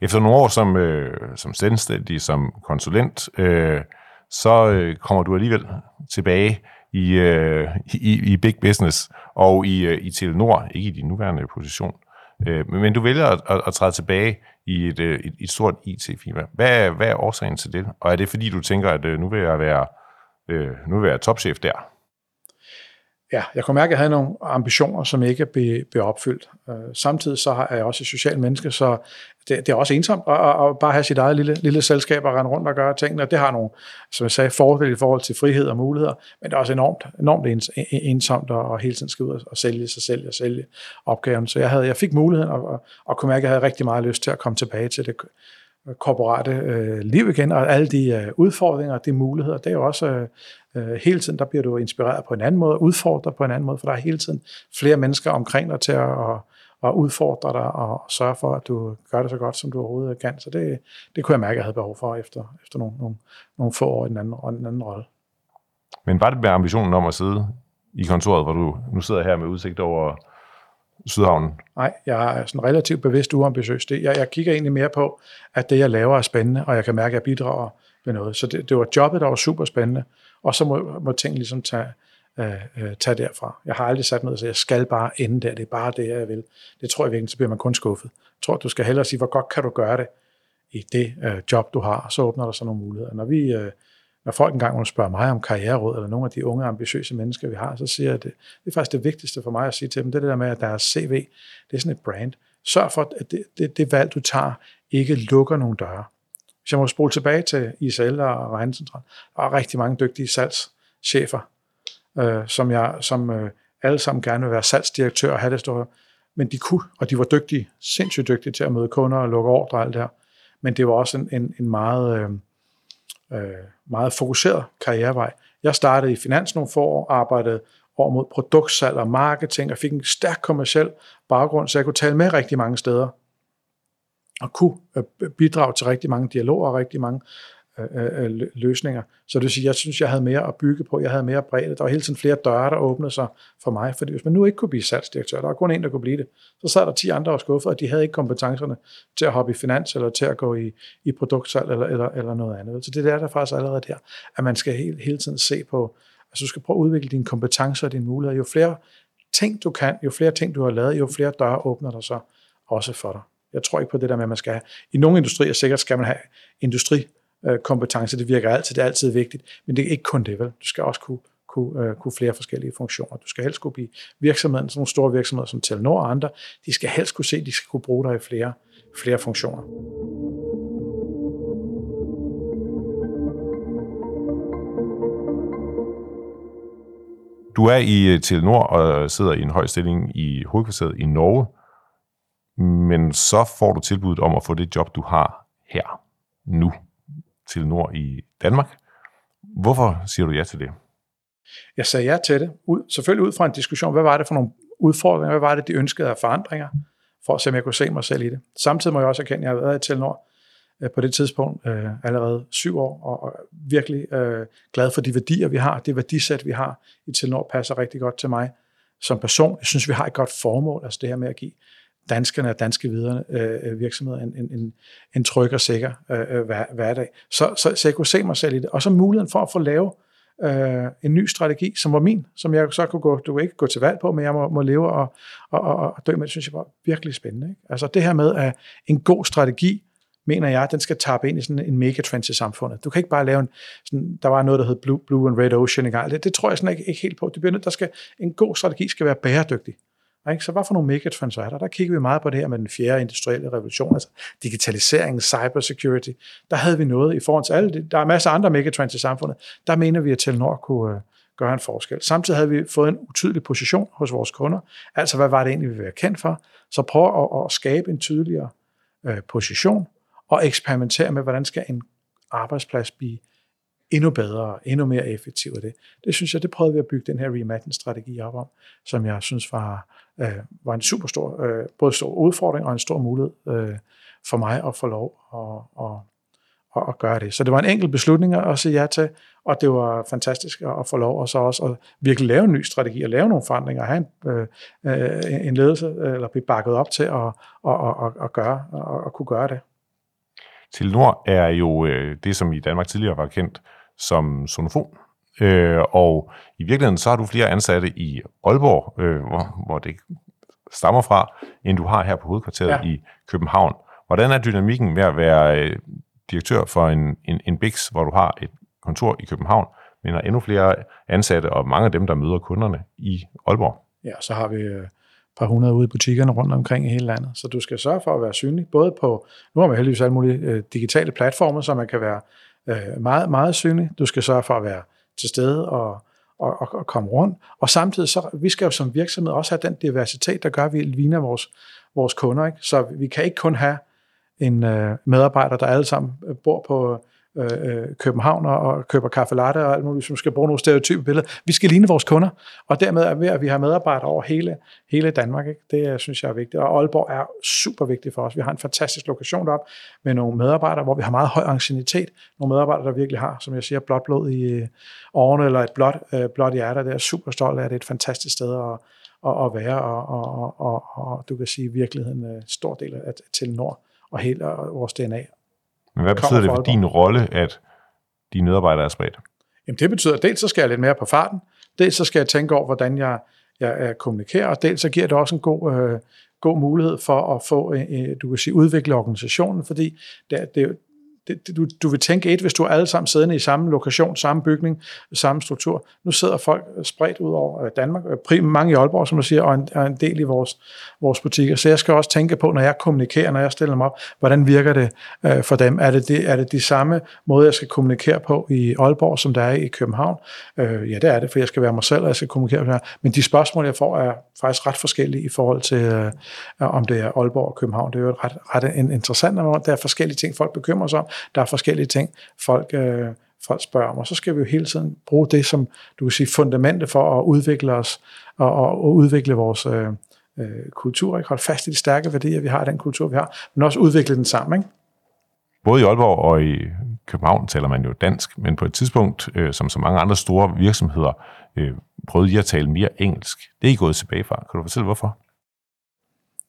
Efter nogle år som, øh, som selvstændig, som konsulent, øh, så øh, kommer du alligevel tilbage i, øh, i, i big business og i, øh, i Telenor, ikke i din nuværende position. Øh, men du vælger at, at, at træde tilbage i et, øh, et, et stort IT-firma. Hvad, hvad er årsagen til det? Og er det fordi, du tænker, at øh, nu vil jeg være, øh, nu vil jeg være topchef der? Ja, jeg kunne mærke, at jeg havde nogle ambitioner, som ikke blev, blev opfyldt. Øh, samtidig så er jeg også et socialt menneske, så det, det er også ensomt at, at, at bare have sit eget lille, lille selskab og rende rundt og gøre tingene. Det har nogle, som jeg sagde, fordele i forhold til frihed og muligheder, men det er også enormt, enormt ens, ensomt at, at hele tiden skal ud og sælge sig selv og sælge opgaven. Så jeg, havde, jeg fik muligheden og, og, og kunne mærke, at jeg havde rigtig meget lyst til at komme tilbage til det korporate øh, liv igen, og alle de øh, udfordringer og de muligheder, det er jo også øh, øh, hele tiden, der bliver du inspireret på en anden måde, udfordret på en anden måde, for der er hele tiden flere mennesker omkring dig til at, at, at udfordre dig og sørge for, at du gør det så godt, som du overhovedet kan. Så det, det kunne jeg mærke, at jeg havde behov for efter, efter nogle, nogle, nogle få år i den anden, den anden rolle. Men var det med ambitionen om at sidde i kontoret, hvor du nu sidder her med udsigt over Sydhavnen? Nej, jeg er sådan relativt bevidst uambitiøs. Det, jeg, jeg kigger egentlig mere på, at det, jeg laver, er spændende, og jeg kan mærke, at jeg bidrager med noget. Så det, det var jobbet, der var super spændende, og så må, må ting ligesom tage, øh, øh tage derfra. Jeg har aldrig sat noget, så jeg skal bare ende der, det er bare det, jeg vil. Det tror jeg virkelig, så bliver man kun skuffet. Jeg tror, du skal hellere sige, hvor godt kan du gøre det i det øh, job, du har, så åbner der sig nogle muligheder. Når vi... Øh, når folk engang må spørge mig om karriereråd, eller nogle af de unge, ambitiøse mennesker, vi har, så siger jeg, at det, det er faktisk det vigtigste for mig at sige til dem, det er det der med, at deres CV, det er sådan et brand. Sørg for, at det, det, det valg, du tager, ikke lukker nogle døre. Hvis jeg må spole tilbage til ISL og Regncentral, der er rigtig mange dygtige salgschefer, øh, som, jeg, som øh, alle sammen gerne vil være salgsdirektør og have det store. Men de kunne, og de var dygtige, sindssygt dygtige til at møde kunder og lukke ordre og alt det her. Men det var også en, en, en meget... Øh, øh, meget fokuseret karrierevej. Jeg startede i finans nogle få år, arbejdede over mod produktsalg og marketing, og fik en stærk kommersiel baggrund, så jeg kunne tale med rigtig mange steder, og kunne øh, bidrage til rigtig mange dialoger og rigtig mange Øh, løsninger. Så det vil sige, jeg synes, jeg havde mere at bygge på, jeg havde mere bredde. Der var hele tiden flere døre, der åbnede sig for mig, fordi hvis man nu ikke kunne blive salgsdirektør, der var kun en, der kunne blive det, så sad der 10 andre og skuffede, og de havde ikke kompetencerne til at hoppe i finans, eller til at gå i, i produktsalg, eller, eller, eller noget andet. Så det er der faktisk allerede der, at man skal hele, hele tiden se på, altså du skal prøve at udvikle dine kompetencer og dine muligheder. Jo flere ting du kan, jo flere ting du har lavet, jo flere døre åbner der så også for dig. Jeg tror ikke på det der med, at man skal have, i nogle industrier sikkert skal man have industri øh, kompetence. Det virker altid, det er altid vigtigt, men det er ikke kun det, vel? Du skal også kunne, kunne, øh, kunne flere forskellige funktioner. Du skal helst kunne blive virksomheden, sådan nogle store virksomheder som Telenor og andre, de skal helst kunne se, de skal kunne bruge dig i flere, flere funktioner. Du er i øh, Telenor og øh, sidder i en høj stilling i hovedkvarteret i Norge, men så får du tilbuddet om at få det job, du har her nu, Telenor i Danmark. Hvorfor siger du ja til det? Jeg sagde ja til det, ud, selvfølgelig ud fra en diskussion, hvad var det for nogle udfordringer, hvad var det, de ønskede af forandringer, for at se, om jeg kunne se mig selv i det. Samtidig må jeg også erkende, at jeg har været i Telenor øh, på det tidspunkt øh, allerede syv år, og, og virkelig øh, glad for de værdier, vi har. Det værdisæt, vi har i Telenor, passer rigtig godt til mig som person. Jeg synes, vi har et godt formål, altså det her med at give danskerne og danske videre øh, virksomheder en, en, en, en tryg og sikker øh, øh, hver, hverdag. Så, så, så jeg kunne se mig selv i det. Og så muligheden for at få lavet øh, en ny strategi, som var min, som jeg så kunne gå, du ikke gå til valg på, men jeg må, må leve og, og, og, og dø med. Det synes jeg var virkelig spændende. Ikke? Altså det her med, at en god strategi, mener jeg, den skal tappe ind i sådan en megatrend i samfundet. Du kan ikke bare lave en, sådan, der var noget, der hed Blue, Blue and Red Ocean i gang. Det, det tror jeg sådan ikke, ikke helt på. Det bliver nødt, der skal, en god strategi skal være bæredygtig. Ikke? Så hvad for nogle megatrends er der? Der kigger vi meget på det her med den fjerde industrielle revolution, altså digitalisering, cybersecurity. Der havde vi noget i forhold til alle det. Der er masser af andre megatrends i samfundet. Der mener vi, at Telenor kunne øh, gøre en forskel. Samtidig havde vi fået en utydelig position hos vores kunder. Altså, hvad var det egentlig, vi ville være kendt for? Så prøv at, at skabe en tydeligere øh, position og eksperimentere med, hvordan skal en arbejdsplads blive endnu bedre, endnu mere effektiv af det. Det synes jeg, det prøvede vi at bygge den her reimagining-strategi op om, som jeg synes var, øh, var en super stor, øh, både stor udfordring og en stor mulighed øh, for mig at få lov at, at, at, at gøre det. Så det var en enkelt beslutning at sige ja til, og det var fantastisk at, få lov, og så også at virkelig lave en ny strategi, og lave nogle forandringer, og have en, øh, øh en ledelse, øh, eller blive bakket op til at, at, at, at, at gøre, at, at kunne gøre det. Telenor er jo øh, det, som i Danmark tidligere var kendt som sonofon. Øh, og i virkeligheden så har du flere ansatte i Aalborg, øh, hvor, hvor det stammer fra, end du har her på hovedkvarteret ja. i København. Hvordan er dynamikken med at være øh, direktør for en, en, en BIX, hvor du har et kontor i København, men har endnu flere ansatte, og mange af dem, der møder kunderne i Aalborg? Ja, så har vi øh, et par hundrede ude i butikkerne rundt omkring i hele landet. Så du skal sørge for at være synlig, både på, nu har vi heldigvis alle mulige øh, digitale platforme, så man kan være øh, meget, meget synlig. Du skal sørge for at være til stede og, og, og, og komme rundt. Og samtidig, så vi skal jo som virksomhed også have den diversitet, der gør, at vi ligner vores, vores kunder. Ikke? Så vi kan ikke kun have en øh, medarbejder, der alle sammen bor på Øh, øh København og køber kaffe latte og alt muligt, som skal bruge nogle stereotype billeder. Vi skal ligne vores kunder, og dermed er vi, at vi har medarbejdere over hele, hele Danmark. Ikke? Det synes jeg er vigtigt, og Aalborg er super vigtigt for os. Vi har en fantastisk lokation derop med nogle medarbejdere, hvor vi har meget høj angstinitet. Nogle medarbejdere, der virkelig har, som jeg siger, blåt blod i øh, årene, eller et blåt, øh, blåt hjerte. Det er super stolt af, det er et fantastisk sted at, at, at være, og, og, og, og, du kan sige, i virkeligheden en stor del af til Nord og hele vores DNA men hvad betyder det for din rolle, at dine medarbejdere er spredt? Jamen det betyder, at dels så skal jeg lidt mere på farten, dels så skal jeg tænke over, hvordan jeg, jeg, jeg kommunikerer, og dels så giver det også en god, øh, god mulighed for at få, øh, du kan sige, udvikle organisationen, fordi det, det, det, du, du vil tænke et, hvis du er alle sammen siddende i samme lokation, samme bygning, samme struktur. Nu sidder folk øh, spredt ud over øh, Danmark, øh, prim, mange i Aalborg, som du siger, og en, og en del i vores, vores butikker. Så jeg skal også tænke på, når jeg kommunikerer, når jeg stiller dem op, hvordan virker det øh, for dem? Er det, det, er det de samme måde, jeg skal kommunikere på i Aalborg, som der er i København? Øh, ja, det er det, for jeg skal være mig selv, og jeg skal kommunikere med. Men de spørgsmål, jeg får, er faktisk ret forskellige i forhold til, øh, om det er Aalborg og København. Det er jo ret, ret interessant, når der er forskellige ting, folk bekymrer sig om. Der er forskellige ting, folk, øh, folk spørger om, og så skal vi jo hele tiden bruge det som, du kan sige, fundamentet for at udvikle os og, og, og udvikle vores øh, øh, kultur, ikke? holde fast i de stærke værdier, vi har, den kultur, vi har, men også udvikle den sammen. Ikke? Både i Aalborg og i København taler man jo dansk, men på et tidspunkt, øh, som så mange andre store virksomheder, øh, prøvede I at tale mere engelsk. Det er I gået tilbage fra. Kan du fortælle, hvorfor?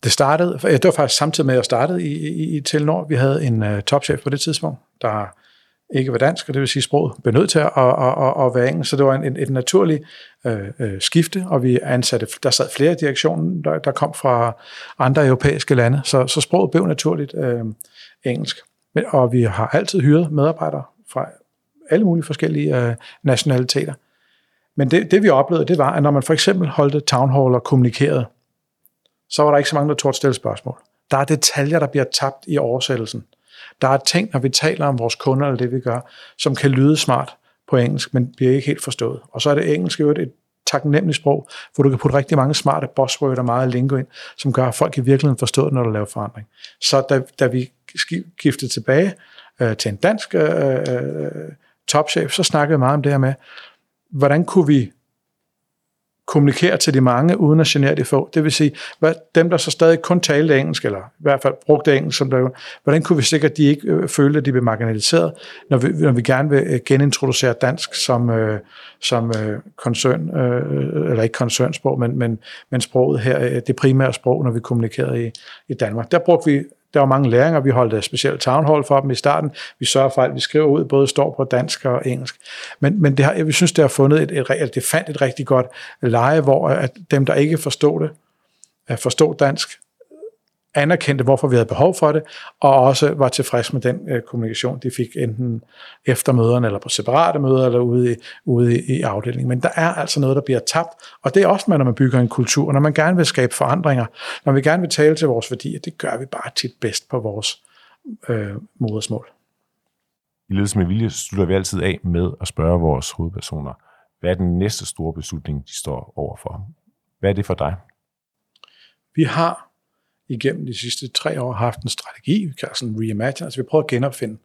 Det startede, det var faktisk samtidig med, at jeg startede i, i, i Telenor. Vi havde en uh, topchef på det tidspunkt, der ikke var dansk, og det vil sige, sproget blev nødt til at, at, at, at være engelsk. Så det var en, et, et naturligt øh, øh, skifte, og vi ansatte, der sad flere i direktionen, der, der kom fra andre europæiske lande, så, så sproget blev naturligt øh, engelsk. Men, og vi har altid hyret medarbejdere fra alle mulige forskellige øh, nationaliteter. Men det, det vi oplevede, det var, at når man for eksempel holdte town hall og kommunikerede, så var der ikke så mange, der tog stille spørgsmål. Der er detaljer, der bliver tabt i oversættelsen. Der er ting, når vi taler om vores kunder eller det, vi gør, som kan lyde smart på engelsk, men bliver ikke helt forstået. Og så er det engelsk jo et taknemmeligt sprog, hvor du kan putte rigtig mange smarte buzzwords og meget lingo ind, som gør, at folk i virkeligheden forstår det, når du laver forandring. Så da, da vi skiftede tilbage øh, til en dansk øh, øh, topchef, så snakkede vi meget om det her med, hvordan kunne vi kommunikere til de mange, uden at genere de få. Det vil sige, hvad, dem, der så stadig kun talte engelsk, eller i hvert fald brugte engelsk, som der, hvordan kunne vi sikre, at de ikke øh, følte, at de blev marginaliseret, når vi, når vi gerne vil øh, genintroducere dansk som, øh, som øh, koncern, øh, øh eller ikke koncernsprog, men, men, men sproget her, øh, det primære sprog, når vi kommunikerede i, i Danmark. Der brugte vi der var mange læringer. Vi holdt et specielt town hall for dem i starten. Vi sørger for, at vi skriver ud, både står på dansk og engelsk. Men, men det har, jeg synes, det har fundet et, et, et, det fandt et rigtig godt leje, hvor øh, at dem, der ikke forstod det, øh, at forstå dansk, anerkendte, hvorfor vi havde behov for det, og også var tilfreds med den øh, kommunikation, de fik enten efter møderne, eller på separate møder, eller ude i, ude i, i afdelingen. Men der er altså noget, der bliver tabt, og det er også, når man bygger en kultur, når man gerne vil skabe forandringer, når vi gerne vil tale til vores værdier, det gør vi bare tit bedst på vores øh, modersmål. I ledelse med vilje slutter vi altid af med at spørge vores hovedpersoner, hvad er den næste store beslutning, de står overfor? Hvad er det for dig? Vi har igennem de sidste tre år haft en strategi, vi kalder sådan reimagine, altså vi prøver at genopfinde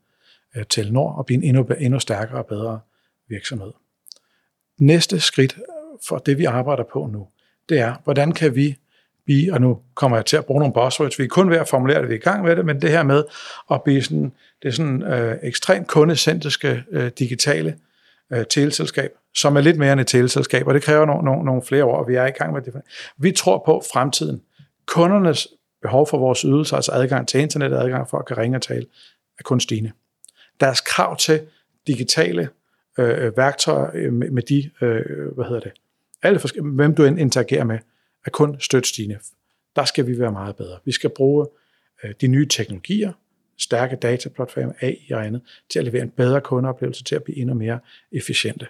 uh, Telenor og blive en endnu, endnu stærkere og bedre virksomhed. Næste skridt for det, vi arbejder på nu, det er, hvordan kan vi blive, og nu kommer jeg til at bruge nogle buzzwords, vi er kun ved at formulere det, vi er i gang med det, men det her med at blive sådan, det er sådan øh, ekstremt kundecentriske øh, digitale øh, teleselskab, som er lidt mere end et teleselskab, og det kræver nogle, nogle, nogle flere år, og vi er i gang med det. Vi tror på fremtiden. Kundernes behov for vores ydelser, altså adgang til internet, adgang for at kan ringe og tale, er kun stigende. Deres krav til digitale øh, værktøjer øh, med, med de, øh, hvad hedder det, alle hvem du interagerer med, er kun stødt stigende. Der skal vi være meget bedre. Vi skal bruge øh, de nye teknologier, stærke dataplatforme, AI og andet, til at levere en bedre kundeoplevelse, til at blive endnu mere efficiente.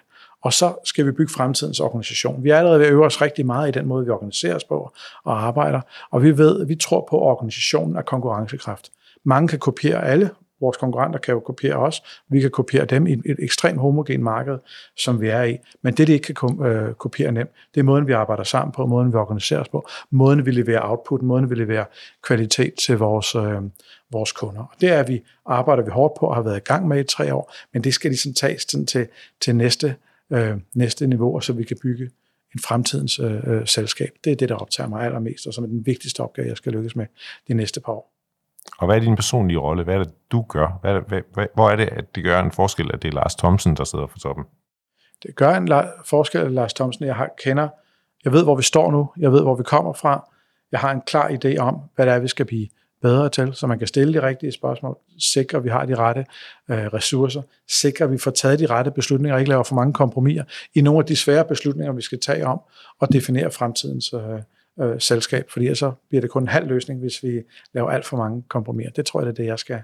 Og så skal vi bygge fremtidens organisation. Vi er allerede ved at øve os rigtig meget i den måde, vi organiserer os på og arbejder, og vi ved, vi tror på, at organisationen er konkurrencekraft. Mange kan kopiere alle, vores konkurrenter kan jo kopiere os, vi kan kopiere dem i et ekstremt homogen marked, som vi er i. Men det, de ikke kan øh, kopiere nemt, det er måden, vi arbejder sammen på, måden, vi organiserer os på, måden, vi leverer output, måden, vi leverer kvalitet til vores, øh, vores kunder. Og det er vi, arbejder vi hårdt på og har været i gang med i tre år, men det skal ligesom tages til, til næste øh, næste niveau, så vi kan bygge en fremtidens øh, øh, selskab. Det er det, der optager mig allermest, og som er den vigtigste opgave, jeg skal lykkes med de næste par år. Og hvad er din personlige rolle? Hvad er det, du gør? Hvad er det, hvad, hvor er det, at det gør en forskel, at det er Lars Thomsen, der sidder for toppen? Det gør en la- forskel, at Lars Thomsen, jeg har, kender, jeg ved, hvor vi står nu, jeg ved, hvor vi kommer fra, jeg har en klar idé om, hvad det er, vi skal blive bedre til, så man kan stille de rigtige spørgsmål, sikre, at vi har de rette øh, ressourcer, sikre, at vi får taget de rette beslutninger, og ikke laver for mange kompromiser i nogle af de svære beslutninger, vi skal tage om, og definere fremtidens øh, øh, selskab, fordi så bliver det kun en halv løsning, hvis vi laver alt for mange kompromiser. Det tror jeg, det er det, jeg skal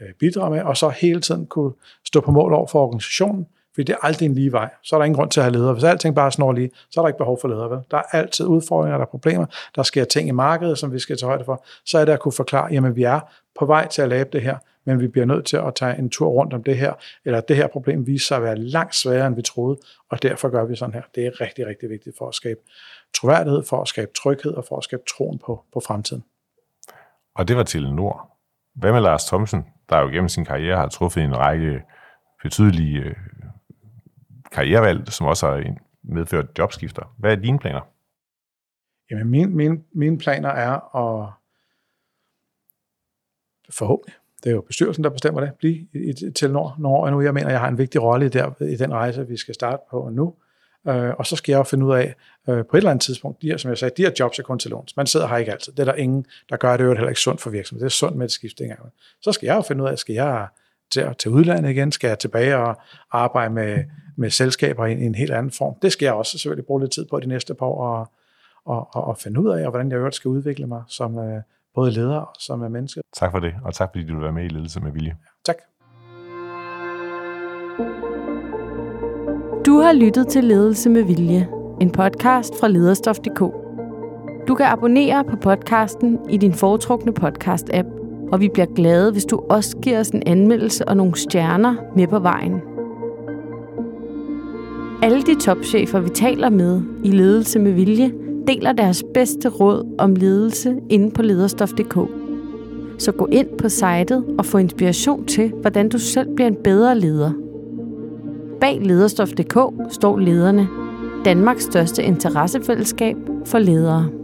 øh, bidrage med, og så hele tiden kunne stå på mål over for organisationen, fordi det er aldrig en lige vej. Så er der ingen grund til at have ledere. Hvis alting bare snor lige, så er der ikke behov for ledere. Vel? Der er altid udfordringer, der er problemer. Der sker ting i markedet, som vi skal tage højde for. Så er det at kunne forklare, jamen vi er på vej til at lave det her, men vi bliver nødt til at tage en tur rundt om det her, eller det her problem viser sig at være langt sværere, end vi troede, og derfor gør vi sådan her. Det er rigtig, rigtig vigtigt for at skabe troværdighed, for at skabe tryghed og for at skabe troen på, på fremtiden. Og det var til Nord. Hvad med Lars Thomsen, der jo gennem sin karriere har truffet en række betydelige øh, karrierevalg, som også har medført jobskifter. Hvad er dine planer? Jamen, mine, mine, mine planer er at forhåbentlig, det er jo bestyrelsen, der bestemmer det, blive i, i Telenor nogle år endnu. Jeg mener, jeg har en vigtig rolle der, i den rejse, vi skal starte på nu. Øh, og så skal jeg jo finde ud af, øh, på et eller andet tidspunkt, de her, som jeg sagde, de her jobs er kun til låns. Man sidder her ikke altid. Det er der ingen, der gør det jo heller ikke sundt for virksomheden. Det er sundt med et skift Så skal jeg jo finde ud af, skal jeg til, til udlandet igen? Skal jeg tilbage og arbejde med, med selskaber i, i en helt anden form? Det skal jeg også selvfølgelig bruge lidt tid på de næste par år og, og, og, og finde ud af, og hvordan jeg øvrigt skal udvikle mig som øh, både leder og som er menneske. Tak for det, og tak fordi du vil være med i Ledelse med Vilje. Tak. Du har lyttet til Ledelse med Vilje, en podcast fra lederstof.dk. Du kan abonnere på podcasten i din foretrukne podcast-app, og vi bliver glade, hvis du også giver os en anmeldelse og nogle stjerner med på vejen. Alle de topchefer, vi taler med i Ledelse med Vilje, deler deres bedste råd om ledelse inde på lederstof.dk. Så gå ind på sitet og få inspiration til, hvordan du selv bliver en bedre leder. Bag lederstof.dk står lederne, Danmarks største interessefællesskab for ledere.